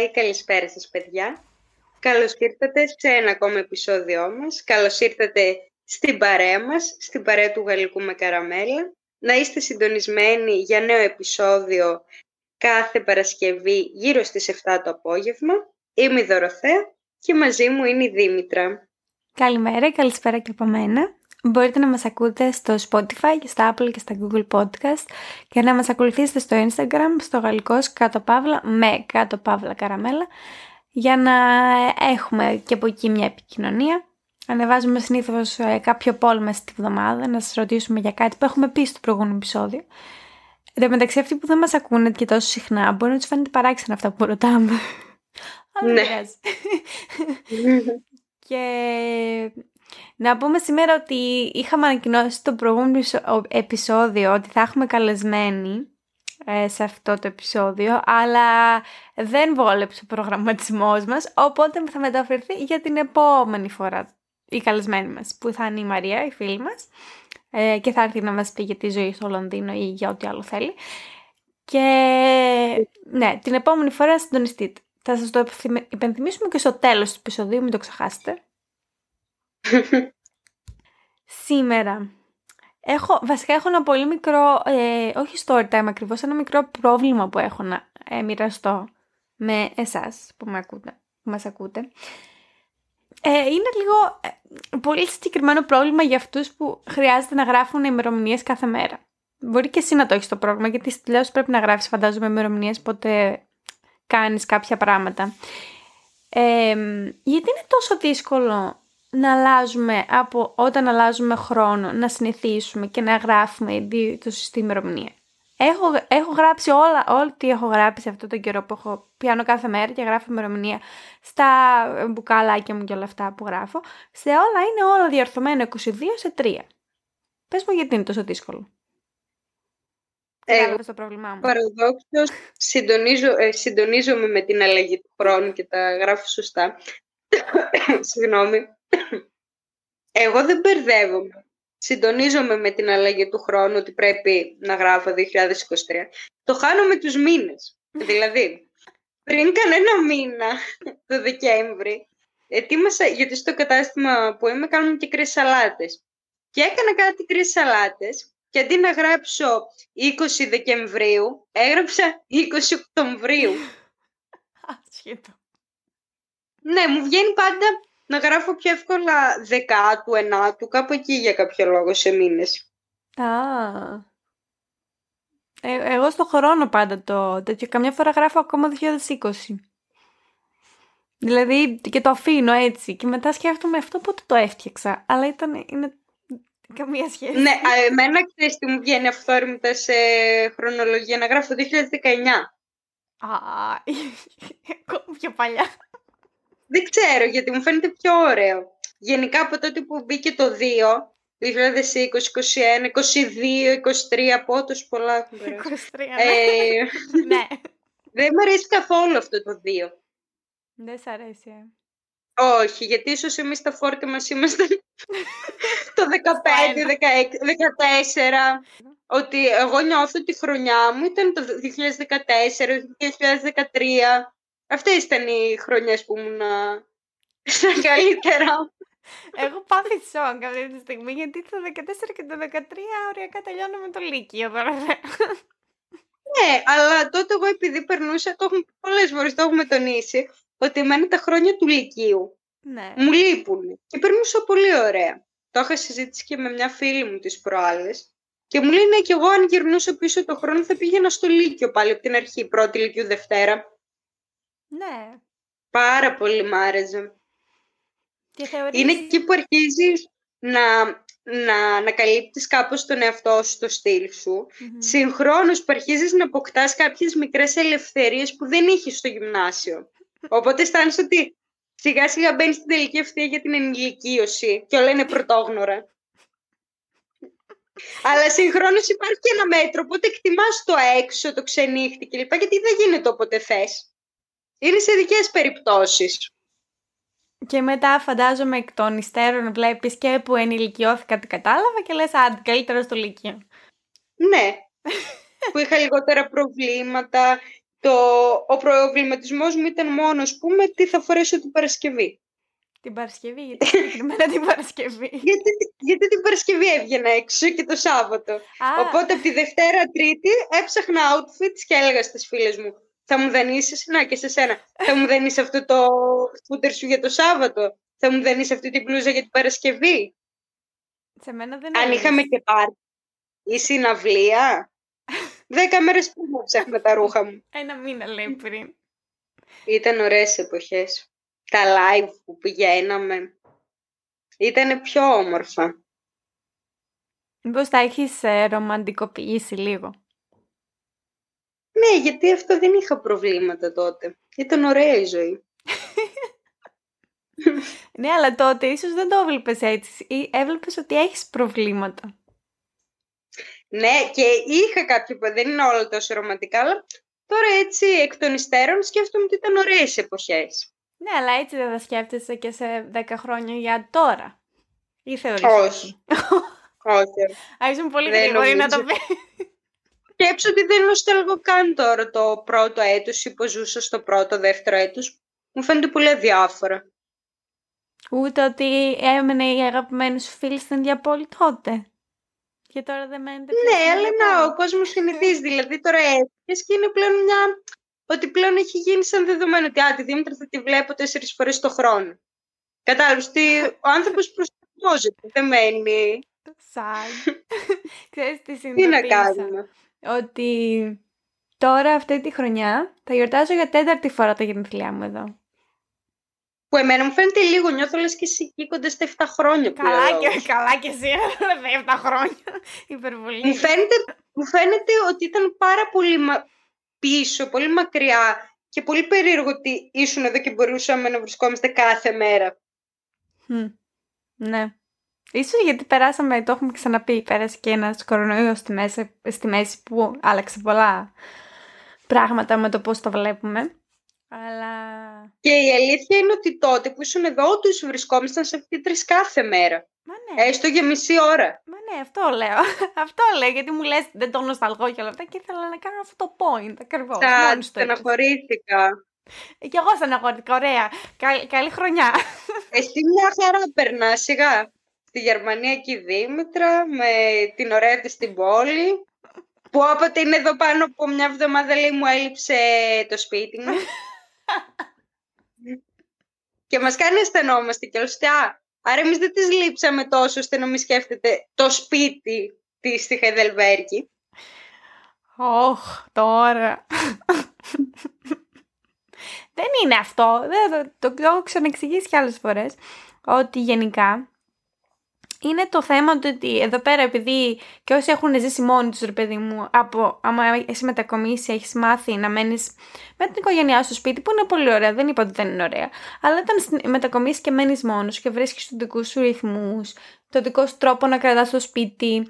Καλημέρα ή καλησπέρα σας παιδιά. Καλώς ήρθατε σε ένα ακόμα επεισόδιό μας. Καλώς ήρθατε στην παρέα μας, στην παρέα του Γαλλικού με Καραμέλα. Να είστε συντονισμένοι για νέο επεισόδιο κάθε Παρασκευή γύρω στις 7 το απόγευμα. Είμαι η Δωροθέα και μαζί μου είναι η Δήμητρα. Καλημέρα, καλησπέρα και από μένα. Μπορείτε να μας ακούτε στο Spotify, στα Apple και στα Google Podcast και να μας ακολουθήσετε στο Instagram, στο γαλλικός κάτω παύλα, με κάτω παύλα καραμέλα, για να έχουμε και από εκεί μια επικοινωνία. Ανεβάζουμε συνήθως ε, κάποιο poll μέσα τη βδομάδα, να σας ρωτήσουμε για κάτι που έχουμε πει στο προηγούμενο επεισόδιο. Εν τω μεταξύ αυτοί που δεν μας ακούνε και τόσο συχνά μπορεί να τους φαίνεται παράξενα αυτά που ρωτάμε. Αλλά ναι. και να πούμε σήμερα ότι είχαμε ανακοινώσει στο προηγούμενο επεισόδιο ότι θα έχουμε καλεσμένη ε, σε αυτό το επεισόδιο, αλλά δεν βόλεψε ο προγραμματισμός μας, οπότε θα μεταφερθεί για την επόμενη φορά η καλεσμένη μας, που θα είναι η Μαρία, η φίλη μας, ε, και θα έρθει να μας πει για τη ζωή στο Λονδίνο ή για ό,τι άλλο θέλει. Και ναι, την επόμενη φορά συντονιστείτε. Θα σας το υπενθυμίσουμε και στο τέλος του επεισοδίου, μην το ξεχάσετε. Σήμερα. Έχω, βασικά έχω ένα πολύ μικρό, ε, όχι story time ακριβώς, ένα μικρό πρόβλημα που έχω να ε, μοιραστώ με εσάς που, με ακούτε, που μας ακούτε. Ε, είναι λίγο ε, πολύ συγκεκριμένο πρόβλημα για αυτούς που χρειάζεται να γράφουν ημερομηνίες κάθε μέρα. Μπορεί και εσύ να το έχεις το πρόβλημα, γιατί στη δουλειά πρέπει να γράφεις, φαντάζομαι, ημερομηνίες πότε κάνεις κάποια πράγματα. Ε, γιατί είναι τόσο δύσκολο να αλλάζουμε από όταν αλλάζουμε χρόνο, να συνηθίσουμε και να γράφουμε το στη ημερομηνία. Έχω, έχω γράψει όλα, ό,τι έχω γράψει σε αυτό το καιρό που έχω πιάνω κάθε μέρα και γράφω ημερομηνία στα μπουκαλάκια μου και όλα αυτά που γράφω. Σε όλα είναι όλα διορθωμένο 22 σε 3. Πες μου γιατί είναι τόσο δύσκολο. Εγώ, το πρόβλημά μου; Παραδόξως, συντονίζω, ε, συντονίζομαι με την αλλαγή του χρόνου και τα γράφω σωστά. Συγγνώμη. Εγώ δεν μπερδεύομαι. Συντονίζομαι με την αλλαγή του χρόνου ότι πρέπει να γράφω 2023. Το χάνω με τους μήνες. δηλαδή, πριν κανένα μήνα, το Δεκέμβρη, ετοίμασα, γιατί στο κατάστημα που είμαι κάνουμε και κρύες σαλάτες. Και έκανα κάτι κρύες σαλάτες και αντί να γράψω 20 Δεκεμβρίου, έγραψα 20 Οκτωβρίου. Ασχέτω. Ναι, μου βγαίνει πάντα να γράφω πιο εύκολα δεκάτου, ενάτου, κάπου εκεί για κάποιο λόγο σε μήνες. Α, ε, εγώ στο χρόνο πάντα το τέτοιο. Καμιά φορά γράφω ακόμα 2020. Δηλαδή και το αφήνω έτσι και μετά σκέφτομαι αυτό πότε το έφτιαξα. Αλλά ήταν, είναι καμία σχέση. Ναι, εμένα ξέρεις τι μου βγαίνει αυθόρμητα σε χρονολογία να γράφω 2019. Α, ακόμα πιο παλιά. Δεν ξέρω, γιατί μου φαίνεται πιο ωραίο. Γενικά από τότε που μπήκε το 2, 2020, 2021, 22, 23, πότος πολλά έχουν 23, ναι. Ε, ναι. Δεν μου αρέσει καθόλου αυτό το 2. Δεν σ' αρέσει, ε. Όχι, γιατί ίσως εμείς τα φόρκα μας είμαστε το 15, 16, 14. Ότι εγώ νιώθω ότι η χρονιά μου ήταν το 2014, 2013. Αυτές ήταν οι χρονιές που ήμουν στα καλύτερα. Εγώ πάθη σόγκ αυτή τη στιγμή, γιατί το 14 και το 13 οριακά τελειώνω με το Λύκειο τώρα. Ναι, αλλά τότε εγώ επειδή περνούσα, το έχουμε πολλές φορές το έχουμε τονίσει, ότι εμένα τα χρόνια του Λυκείου ναι. μου λείπουν. Και περνούσα πολύ ωραία. Το είχα συζήτηση και με μια φίλη μου τις προάλλες. Και μου λέει, ναι, και εγώ αν γυρνούσα πίσω το χρόνο θα πήγαινα στο Λύκειο πάλι από την αρχή, πρώτη Λυκείου Δευτέρα. Ναι. Πάρα πολύ μ' άρεσε. Είναι εκεί που αρχίζεις να, να ανακαλύπτεις κάπως τον εαυτό σου, το στυλ σου. Mm-hmm. Συγχρόνως που αρχίζεις να αποκτάς κάποιες μικρές ελευθερίες που δεν είχες στο γυμνάσιο. Οπότε αισθάνεσαι ότι σιγά σιγά μπαίνεις στην τελική ευθεία για την ενηλικίωση και όλα είναι πρωτόγνωρα. Αλλά συγχρόνως υπάρχει και ένα μέτρο, οπότε εκτιμάς το έξω, το ξενύχτη κλπ. Γιατί δεν γίνεται όποτε θες. Είναι σε ειδικέ περιπτώσεις. Και μετά φαντάζομαι εκ των υστέρων βλέπεις και που ενηλικιώθηκα την κατάλαβα και λες άντε καλύτερα στο Λύκειο. Ναι, που είχα λιγότερα προβλήματα το, ο προβληματισμός μου ήταν μόνος, ας πούμε, τι θα φορέσω την Παρασκευή. Την Παρασκευή, γιατί συγκεκριμένα την Παρασκευή. γιατί, γιατί την Παρασκευή έβγαινα έξω και το Σάββατο. Οπότε από τη Δευτέρα Τρίτη έψαχνα outfits και έλεγα στις φίλες μου θα μου δανείσει, να και σε σένα, θα μου δανείσει αυτό το σκούτερ σου για το Σάββατο, θα μου δανείσει αυτή την πλούζα για την Παρασκευή. Σε μένα δεν Αν είχαμε και πάρει ή συναυλία, δέκα μέρες πριν ψάχνα τα ρούχα μου. Ένα μήνα λέει πριν. Ήταν ωραίες εποχές. Τα live που πηγαίναμε ήταν πιο όμορφα. Μήπως τα έχεις ε, ρομαντικοποιήσει λίγο; Ναι, γιατί αυτό δεν είχα προβλήματα τότε. Ήταν ωραία η ζωή. ναι, αλλά τότε ίσως δεν το έβλεπες έτσι ή έβλεπες ότι έχεις προβλήματα. Ναι, και είχα κάποιο που δεν είναι όλα τόσο ρομαντικά, αλλά τώρα έτσι εκ των υστέρων σκέφτομαι ότι ήταν ωραίες εποχές. Ναι, αλλά έτσι δεν θα σκέφτεσαι και σε 10 χρόνια για τώρα. Ή θεωρείς Όχι. Όχι. Α, πολύ γρήγορη να το πεις σκέψω ότι δεν νοσταλγώ καν τώρα το πρώτο έτος ή που ζούσα στο πρώτο, δεύτερο έτος. Μου φαίνεται πολύ αδιάφορα. Ούτε ότι έμενε η αγαπημένη σου φίλη στην ίδια πόλη τότε. Και τώρα δεν μένετε Ναι, αλλά να, ο κόσμος συνηθίζει. δηλαδή τώρα έφυγε και είναι πλέον μια. Ότι πλέον έχει γίνει σαν δεδομένο ότι α, τη Δήμητρα θα τη βλέπω τέσσερις φορές το χρόνο. Κατάλαβες ότι ο άνθρωπος προσαρμόζεται, δεν μένει. Σαν. Ξέρεις τι Τι να κάνουμε; Ότι τώρα αυτή τη χρονιά θα γιορτάζω για τέταρτη φορά τα γενέθλιά μου εδώ. Που εμένα μου φαίνεται λίγο, νιώθω λες και εσύ κοντά στα 7 χρόνια καλά και, καλά και εσύ, 7 χρόνια, υπερβολή. Μου φαίνεται, μου φαίνεται ότι ήταν πάρα πολύ πίσω, πολύ μακριά και πολύ περίεργο ότι ήσουν εδώ και μπορούσαμε να βρισκόμαστε κάθε μέρα. Ναι. Ίσως γιατί περάσαμε, το έχουμε ξαναπεί, πέρασε και ένας κορονοϊός στη μέση, στη μέση που άλλαξε πολλά πράγματα με το πώς το βλέπουμε. Αλλά... Και η αλήθεια είναι ότι τότε που ήσουν εδώ, τους βρισκόμασταν σε αυτή τρεις κάθε μέρα. Μα ναι. Έστω για μισή ώρα. Μα ναι, αυτό λέω. αυτό λέω, γιατί μου λες δεν το νοσταλγώ και όλα αυτά και ήθελα να κάνω αυτό το point ακριβώς. Τα στεναχωρήθηκα. Κι εγώ στεναχωρήθηκα, ωραία. καλή χρονιά. Εσύ μια χαρά περνάς, σιγά στη Γερμανία και η Δήμητρα με την ωραία της την πόλη που όποτε είναι εδώ πάνω από μια εβδομάδα λέει μου έλειψε το σπίτι μου και μας κάνει αισθανόμαστε και όλους α, άρα εμείς δεν τις λείψαμε τόσο ώστε να μην σκέφτεται το σπίτι της στη Χεδελβέρκη Ωχ, τώρα. δεν είναι αυτό. Δεν, το, το έχω ξαναεξηγήσει κι άλλες φορές. Ότι γενικά είναι το θέμα ότι εδώ πέρα επειδή και όσοι έχουν ζήσει μόνοι τους ρε παιδί μου από άμα εσύ μετακομίσει έχεις μάθει να μένεις με την οικογένειά σου στο σπίτι που είναι πολύ ωραία, δεν είπα ότι δεν είναι ωραία αλλά όταν μετακομίσεις και μένεις μόνος και βρίσκεις τους δικούς σου ρυθμούς το δικό σου τρόπο να κρατάς το σπίτι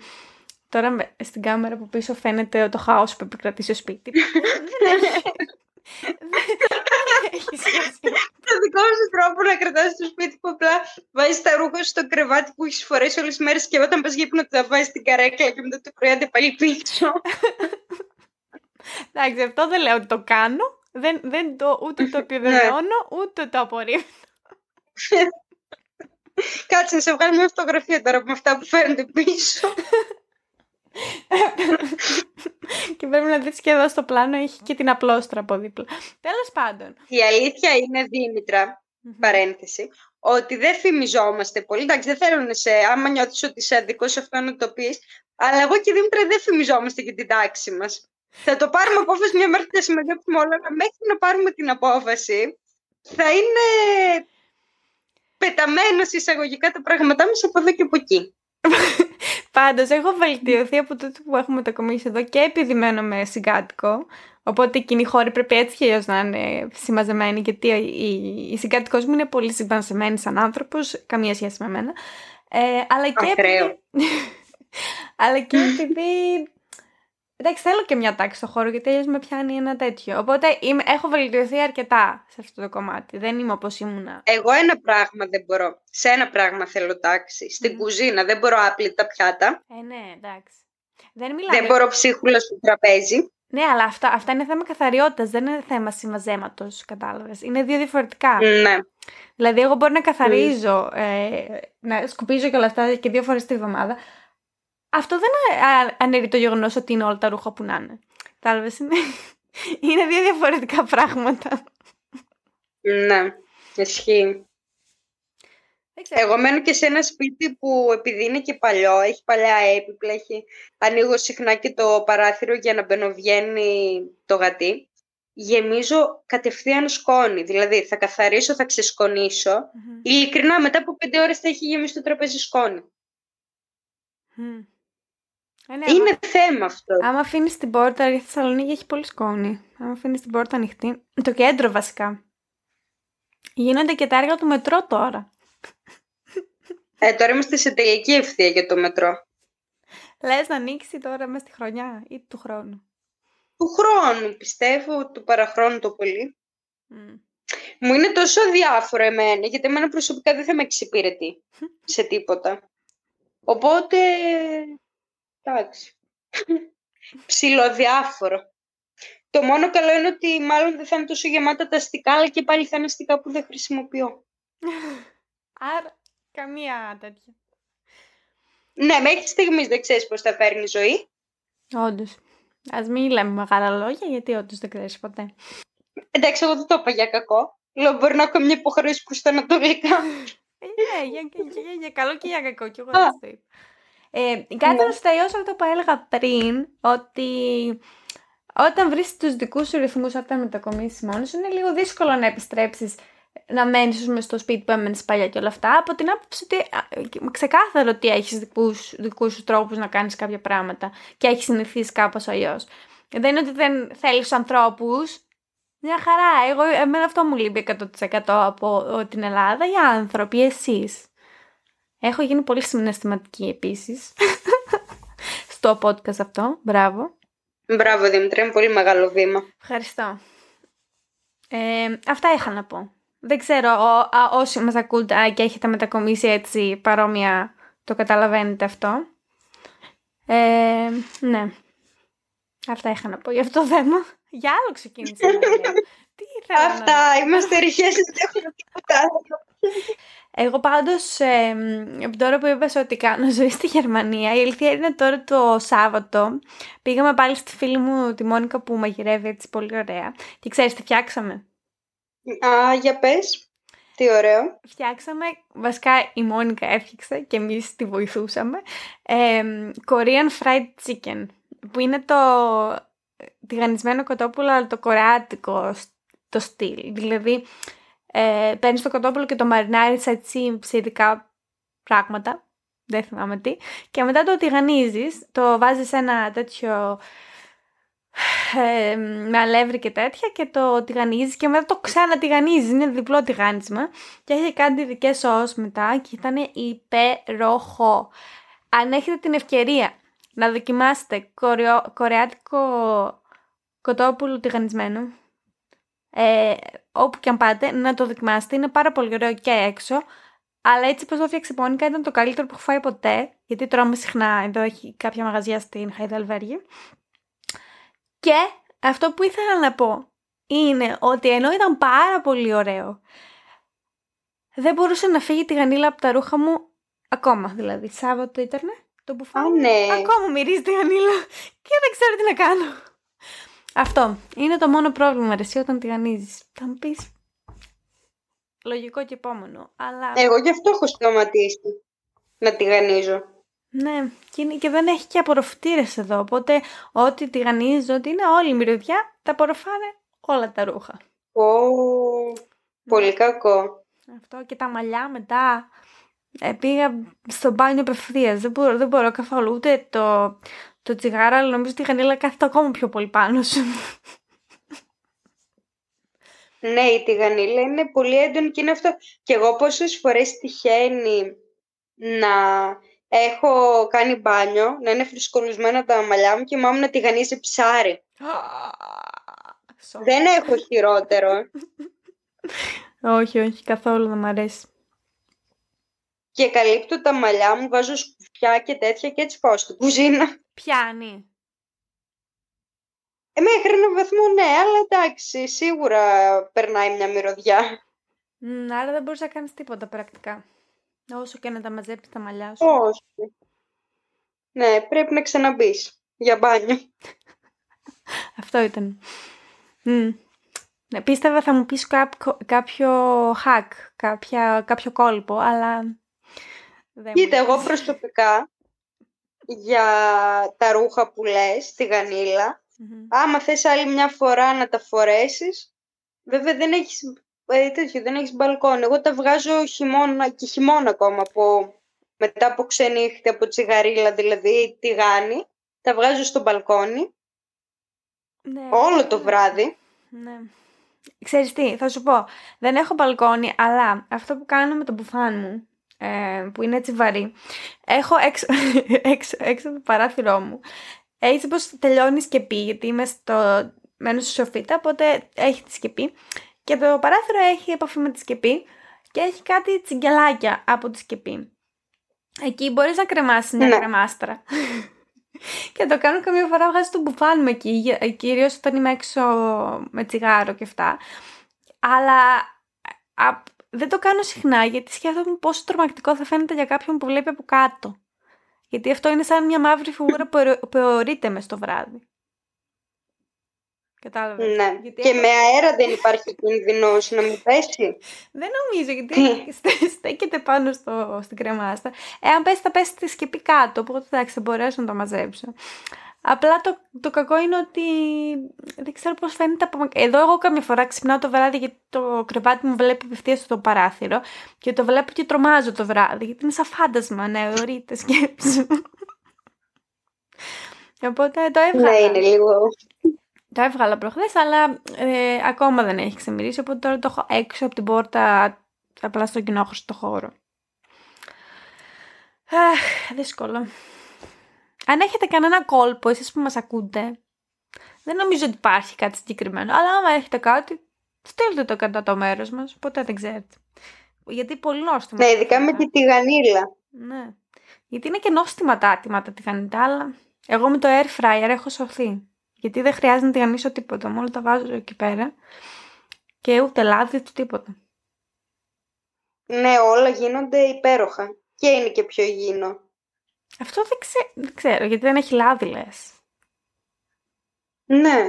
Τώρα στην κάμερα που πίσω φαίνεται το χάος που επικρατεί στο σπίτι. Το δικό σου τρόπο να κρατάς το σπίτι που απλά βάζεις τα ρούχα στο κρεβάτι που έχεις φορέσει όλες τις μέρες και όταν πας γύπνο τα βάζεις στην καρέκλα και μετά το πρωί πάλι πίσω. Εντάξει, αυτό δεν λέω ότι το κάνω. Δεν, δεν το, ούτε το επιβεβαιώνω, ούτε το απορρίπτω. Κάτσε να σε βγάλω μια φωτογραφία τώρα από αυτά που φαίνονται πίσω. Και πρέπει να δεις και εδώ στο πλάνο έχει και την απλόστρα από δίπλα. Τέλος πάντων. Η αλήθεια είναι, Δήμητρα, παρένθεση, ότι δεν φημιζόμαστε πολύ. Εντάξει, δεν θέλω να σε, άμα νιώθεις ότι είσαι αδικός σε αυτό να το πεις, αλλά εγώ και η Δήμητρα δεν φημιζόμαστε για την τάξη μας. Θα το πάρουμε απόφαση μια μέρα θα συμμετέχουμε όλα, αλλά μέχρι να πάρουμε την απόφαση θα είναι πεταμένα εισαγωγικά τα πράγματά μας από εδώ και από εκεί. Πάντως, έχω βελτιωθεί από τότε που έχουμε μετακομίσει εδώ και επειδή μένω με συγκάτοικο. Οπότε εκείνη η χώρη πρέπει έτσι και αλλιώς να είναι συμμαζεμένη, γιατί η, η συγκάτοικό μου είναι πολύ συμπανσεμένη σαν άνθρωπος, καμία σχέση με μένα. Ε, αλλά, και επειδή... αλλά και επειδή Εντάξει, θέλω και μια τάξη στο χώρο γιατί αλλιώς με πιάνει ένα τέτοιο. Οπότε είμαι, έχω βελτιωθεί αρκετά σε αυτό το κομμάτι. Δεν είμαι όπως ήμουνα. Εγώ ένα πράγμα δεν μπορώ. Σε ένα πράγμα θέλω τάξη. Στην κουζίνα δεν μπορώ άπλητα πιάτα. Ε, ναι, εντάξει. Δεν, μιλάμε... δεν μπορώ ψίχουλας στο τραπέζι. Ναι, αλλά αυτά, αυτά είναι θέμα καθαριότητας, δεν είναι θέμα συμμαζέματος, κατάλαβες. Είναι δύο διαφορετικά. Ναι. Δηλαδή, εγώ μπορεί να καθαρίζω, ε, να σκουπίζω και όλα αυτά και δύο φορές τη βδομάδα. Αυτό δεν αναιρεί το γεγονός ότι είναι όλα τα ρούχα που να είναι. Κατάλαβε, είναι, είναι δύο διαφορετικά πράγματα. Ναι, ισχύει. Εγώ μένω και σε ένα σπίτι που επειδή είναι και παλιό, έχει παλιά έπιπλα, έχει... ανοίγω συχνά και το παράθυρο για να μπαινοβγαίνει το γατί. Γεμίζω κατευθείαν σκόνη. Δηλαδή θα καθαρίσω, θα ξεσκονίσω. Mm-hmm. Ειλικρινά μετά από πέντε ώρες θα έχει γεμίσει το τραπέζι σκόνη. Mm. Είναι θέμα αυτό. Άμα αφήνεις την πόρτα, γιατί στη Θεσσαλονίκη έχει πολύ σκόνη. Άμα αφήνεις την πόρτα ανοιχτή. Το κέντρο βασικά. Γίνονται και τα έργα του μετρό τώρα. Ε, τώρα είμαστε σε τελική ευθεία για το μετρό. Λες να ανοίξει τώρα μέσα στη χρονιά ή του χρόνου. Του χρόνου, πιστεύω, του παραχρόνου το πολύ. Μου είναι τόσο διάφορο εμένα, γιατί εμένα προσωπικά δεν θα με εξυπηρετεί σε τίποτα. Οπότε, εντάξει, ψιλοδιάφορο. Το μόνο καλό είναι ότι μάλλον δεν θα είναι τόσο γεμάτα τα αστικά, αλλά και πάλι θα είναι αστικά που δεν χρησιμοποιώ. Άρα, καμία τέτοια. Ναι, μέχρι στιγμής δεν ξέρεις πώς θα φέρνει η ζωή. Όντως. Α μην λέμε μεγάλα λόγια, γιατί όντως δεν ξέρεις ποτέ. Εντάξει, εγώ δεν το είπα για κακό. Λέω μπορεί να έχω μια υποχρέωση προ τα ανατολικά. Ε, ναι, για, για, για, για, καλό και για κακό. Και εγώ δεν το είπα. Ε, κάτι να σταριώσω αυτό που έλεγα πριν, ότι όταν βρεις τους δικούς σου ρυθμούς όταν μετακομίσεις μόνος σου, είναι λίγο δύσκολο να επιστρέψεις να μένεις με στο σπίτι που έμενες παλιά και όλα αυτά, από την άποψη ότι ξεκάθαρο ότι έχεις δικούς δικούς σου τρόπους να κάνεις κάποια πράγματα και έχεις συνηθίσει κάπως αλλιώς. Δεν είναι ότι δεν θέλεις ανθρώπους. Μια χαρά. Εγώ, εμένα αυτό μου λείπει 100% από την Ελλάδα. Οι άνθρωποι, εσείς. Έχω γίνει πολύ συναισθηματική επίσης. στο podcast αυτό. Μπράβο. Μπράβο, Δημητρή, είναι πολύ μεγάλο βήμα. Ευχαριστώ. Ε, αυτά είχα να πω. Δεν ξέρω, όσοι μας ακούτε και έχετε μετακομίσει έτσι παρόμοια το καταλαβαίνετε αυτό. Ε, ναι. Αυτά είχα να πω για αυτό το θέμα. Για άλλο ξεκίνησα. Τι ήθελα Αυτά, να... είμαστε ρηχές, δεν έχουμε τίποτα Εγώ πάντως, ε, τώρα που είπες ότι κάνω ζωή στη Γερμανία, η αλήθεια είναι τώρα το Σάββατο. Πήγαμε πάλι στη φίλη μου τη Μόνικα που μαγειρεύει έτσι πολύ ωραία. Και ξέρεις τι φτιάξαμε. Α, για πες. Τι ωραίο. Φτιάξαμε, βασικά η Μόνικα έφτιαξε και εμείς τη βοηθούσαμε, ε, Korean Fried Chicken, που είναι το τηγανισμένο κοτόπουλο, αλλά το κορεάτικο το στυλ. Δηλαδή, ε, παίρνεις το κοτόπουλο και το μαρινάρεις έτσι σε ειδικά πράγματα, δεν θυμάμαι τι, και μετά το τηγανίζεις, το βάζεις σε ένα τέτοιο ε, με αλεύρι και τέτοια και το τηγανίζεις και μετά το ξανατηγανίζεις, είναι διπλό τηγάνισμα και έχει κάνει ειδικές σως μετά και ήταν υπέροχο. Αν έχετε την ευκαιρία να δοκιμάσετε κορεάτικο κοτόπουλο τηγανισμένο, ε, όπου και αν πάτε, να το δοκιμάσετε, είναι πάρα πολύ ωραίο και έξω, αλλά έτσι πως το έφτιαξε Πόνικα ήταν το καλύτερο που έχω φάει ποτέ, γιατί τρώμε συχνά, εδώ έχει κάποια μαγαζιά στην Χαϊδαλβέργη. Και αυτό που ήθελα να πω είναι ότι ενώ ήταν πάρα πολύ ωραίο, δεν μπορούσε να φύγει τη γανίλα από τα ρούχα μου ακόμα. Δηλαδή, Σάββατο ήταν το που φάω. ναι. Ακόμα μυρίζει τη γανίλα και δεν ξέρω τι να κάνω. Αυτό. Είναι το μόνο πρόβλημα, εσύ, όταν τη γανίζεις. Θα μου πεις, λογικό και επόμενο. Αλλά... Εγώ γι' αυτό έχω σταματήσει να τη γανίζω. Ναι, και, δεν έχει και απορροφητήρες εδώ. Οπότε, ό,τι τηγανίζει, ό,τι είναι όλη η μυρωδιά, τα απορροφάνε όλα τα ρούχα. Ω, πολύ κακό. Αυτό και τα μαλλιά μετά. Ε, πήγα στο μπάνιο απευθείας. Δεν μπορώ, δεν μπορώ καθόλου ούτε το, το τσιγάρο, αλλά νομίζω ότι η γανίλα κάθεται ακόμα πιο πολύ πάνω σου. Ναι, η τηγανίλα είναι πολύ έντονη και είναι αυτό. Και εγώ πόσες φορές τυχαίνει να έχω κάνει μπάνιο, να είναι φρυσκολισμένα τα μαλλιά μου και η μάμα να τηγανίζει ψάρι. Δεν έχω χειρότερο. όχι, όχι, καθόλου δεν μ' αρέσει. Και καλύπτω τα μαλλιά μου, βάζω σκουφιά και τέτοια και έτσι πάω στην κουζίνα. Πιάνει. Ε, μέχρι έναν βαθμό ναι, αλλά εντάξει, σίγουρα περνάει μια μυρωδιά. Mm, άρα δεν μπορείς να κάνεις τίποτα πρακτικά. Όσο και να τα μαζέψεις τα μαλλιά σου. Όχι. Ναι, πρέπει να ξαναμπείς για μπάνιο. Αυτό ήταν. Mm. Ναι, πίστευα θα μου πεις κάποιο, κάποιο hack, κάποια, κάποιο κόλπο, αλλά... Δεν Κοίτα, εγώ προσωπικά για τα ρούχα που λες, τη γανίλα, άμα θες άλλη μια φορά να τα φορέσεις, βέβαια δεν έχεις, ε, τέτοιο, δεν έχεις μπαλκόνι. Εγώ τα βγάζω χειμώνα και χειμώνα ακόμα, από, μετά από ξενύχτη, από τσιγαρίλα δηλαδή, τηγάνι, τα βγάζω στο μπαλκόνι, ναι, όλο το βράδυ. Ναι. Ξέρεις τι, θα σου πω, δεν έχω μπαλκόνι, αλλά αυτό που κάνω με το μπουφάν μου, ε, που είναι έτσι βαρύ, έχω έξω, έξω, έξω από το παράθυρό μου, έτσι πως τελειώνεις η σκεπή, γιατί είμαι στο, μένω στο σοφίτα, οπότε έχει τη σκεπή και το παράθυρο έχει επαφή με τη σκεπή και έχει κάτι τσιγκελάκια από τη σκεπή. Εκεί μπορείς να κρεμάσεις μια ναι. κρεμάστρα. και το κάνω καμία φορά βγάζω το μπουφάν μου εκεί, κυρίως όταν είμαι έξω με τσιγάρο και αυτά. Αλλά δεν το κάνω συχνά γιατί σκέφτομαι πόσο τρομακτικό θα φαίνεται για κάποιον που βλέπει από κάτω. Γιατί αυτό είναι σαν μια μαύρη φιγούρα που αιωρείται μες στο βράδυ. Κατάλαβες; Ναι. Γιατί και με αέρα δεν υπάρχει κίνδυνο να μου πέσει. Δεν νομίζω, γιατί στέκεται πάνω στο, στην κρεμάστα. Εάν πέσει, θα πέσει στη σκεπή κάτω. Οπότε εντάξει, θα μπορέσω να το μαζέψω. Απλά το, το κακό είναι ότι δεν ξέρω πώς φαίνεται από Εδώ εγώ καμιά φορά ξυπνάω το βράδυ γιατί το κρεβάτι μου βλέπει απευθείας στο παράθυρο και το βλέπω και τρομάζω το βράδυ γιατί είναι σαν φάντασμα, ναι, ορίτε σκέψη. Οπότε το έβγαλα. Ναι, είναι λίγο. Το έβγαλα προχθές, αλλά ε, ακόμα δεν έχει ξεμυρίσει, οπότε τώρα το έχω έξω από την πόρτα, απλά στο κοινόχρηστο χώρο. Αχ, δύσκολο. Αν έχετε κανένα κόλπο, εσείς που μας ακούτε, δεν νομίζω ότι υπάρχει κάτι συγκεκριμένο, αλλά άμα έχετε κάτι, στείλτε το κατά το μέρος μας, ποτέ δεν ξέρετε. Γιατί πολύ νόστιμα. Ναι, ειδικά με τη τηγανίλα. Ναι. Γιατί είναι και νόστιμα τα άτιμα τα τηγανιτά, αλλά εγώ με το air fryer έχω σωθεί. Γιατί δεν χρειάζεται να τηγανίσω τίποτα. Μόνο τα βάζω εκεί πέρα και ούτε λάδι ούτε τίποτα. Ναι, όλα γίνονται υπέροχα. Και είναι και πιο υγιεινό. Αυτό δεν, δεν ξέρω, γιατί δεν έχει λάδι, λες. Ναι.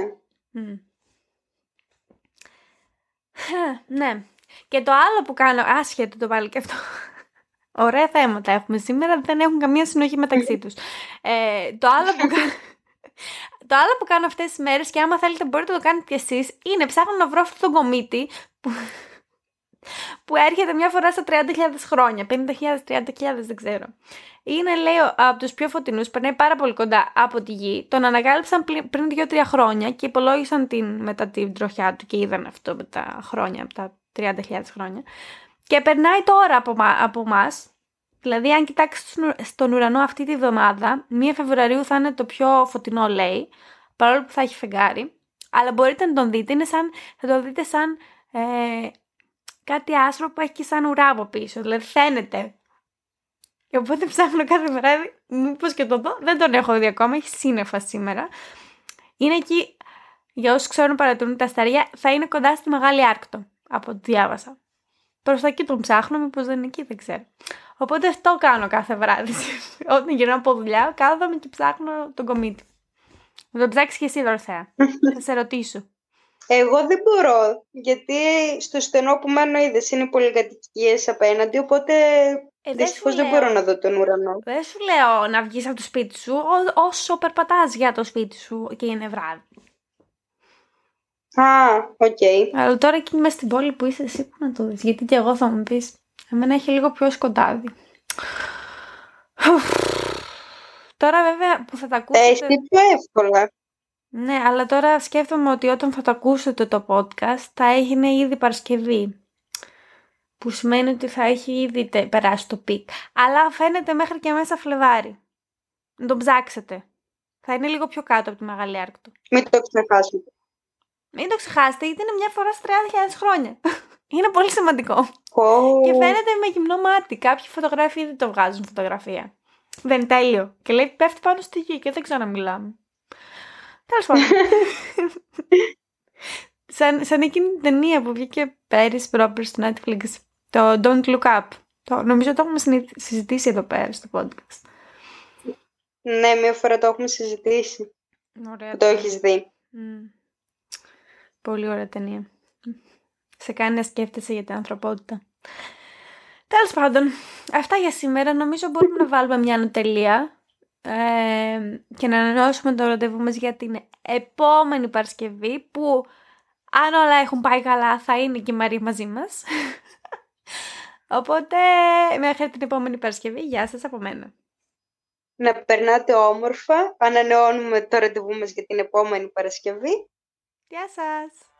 ναι. Και το άλλο που κάνω, άσχετο το πάλι και αυτό. Ωραία θέματα έχουμε σήμερα, δεν έχουν καμία συνοχή μεταξύ τους. Ε, το άλλο που κάνω... Το άλλο που κάνω αυτές τις μέρες και άμα θέλετε μπορείτε να το κάνετε κι εσείς είναι ψάχνω να βρω αυτό τον κομίτη που, που έρχεται μια φορά στα 30.000 χρόνια, 50.000, 30.000 δεν ξέρω. Είναι λέει από τους πιο φωτεινούς, περνάει πάρα πολύ κοντά από τη γη. Τον ανακάλυψαν πριν 2-3 χρόνια και υπολόγισαν την, μετά την τροχιά του και είδαν αυτό με τα χρόνια, από τα 30.000 χρόνια. Και περνάει τώρα από, από εμά Δηλαδή, αν κοιτάξεις στον ουρανό αυτή τη βδομάδα, 1 Φεβρουαρίου θα είναι το πιο φωτεινό, λέει, παρόλο που θα έχει φεγγάρι. Αλλά μπορείτε να τον δείτε, είναι σαν, θα το δείτε σαν ε, κάτι άσπρο που έχει και σαν ουρά από πίσω. Δηλαδή, φαίνεται. Και οπότε ψάχνω κάθε βράδυ, μήπως και το δω. Δεν τον έχω δει ακόμα, έχει σύννεφα σήμερα. Είναι εκεί, για όσους ξέρουν παρατηρούν τα ασταρία, θα είναι κοντά στη Μεγάλη Άρκτο, από ό,τι διάβασα. Προς τα εκεί τον ψάχνω, μήπως δεν είναι εκεί, δεν ξέρω. Οπότε αυτό κάνω κάθε βράδυ. Όταν γυρνάω από δουλειά, κάθομαι και ψάχνω τον κομίτη. Θα το ψάξεις και εσύ, Δωρθέα. Θα σε ρωτήσω. Εγώ δεν μπορώ, γιατί στο στενό που μένω είδες είναι πολυκατοικίες απέναντι, οπότε ε, δυστυχώς δεν μπορώ να δω τον ουρανό. Δεν σου λέω να βγεις από το σπίτι σου όσο περπατάς για το σπίτι σου και είναι βράδυ. Α, OK. Okay. Αλλά τώρα εκεί μέσα στην πόλη που είσαι εσύ που να το δεις, γιατί και εγώ θα μου πεις Εμένα έχει λίγο πιο σκοτάδι. Τώρα βέβαια που θα τα ακούσετε... Έχει πιο εύκολα. Ναι, αλλά τώρα σκέφτομαι ότι όταν θα το ακούσετε το podcast θα έγινε ήδη Παρασκευή. Που σημαίνει ότι θα έχει ήδη περάσει το peak. Αλλά φαίνεται μέχρι και μέσα Φλεβάρι. Να τον ψάξετε. Θα είναι λίγο πιο κάτω από τη Μεγάλη Άρκτο. Μην το ξεχάσετε. Μην το ξεχάσετε, γιατί είναι μια φορά στα 30.000 χρόνια. Είναι πολύ σημαντικό. Και φαίνεται με γυμνό μάτι. Κάποιοι φωτογράφοι δεν το βγάζουν φωτογραφία. Δεν είναι τέλειο. Και λέει πέφτει πάνω στη γη και δεν ξαναμιλάμε. Τέλος πάντων. σαν, σαν εκείνη την ταινία που βγήκε πέρυσι πρόπερς στο Netflix. Το Don't Look Up. Το, νομίζω το έχουμε συζητήσει εδώ πέρα στο podcast. Ναι, μία φορά το έχουμε συζητήσει. Ωραία. Το έχεις δει. Πολύ ωραία ταινία. Σε κάνει να σκέφτεσαι για την ανθρωπότητα. Τέλος πάντων, αυτά για σήμερα. Νομίζω μπορούμε να βάλουμε μια ανατελεία ε, και να ανανεώσουμε το ραντεβού μας για την επόμενη Παρασκευή που αν όλα έχουν πάει καλά θα είναι και η Μαρία μαζί μας. Οπότε μέχρι την επόμενη Παρασκευή, γεια σας από μένα. Να περνάτε όμορφα, ανανεώνουμε το ραντεβού μας για την επόμενη Παρασκευή. Γεια σας!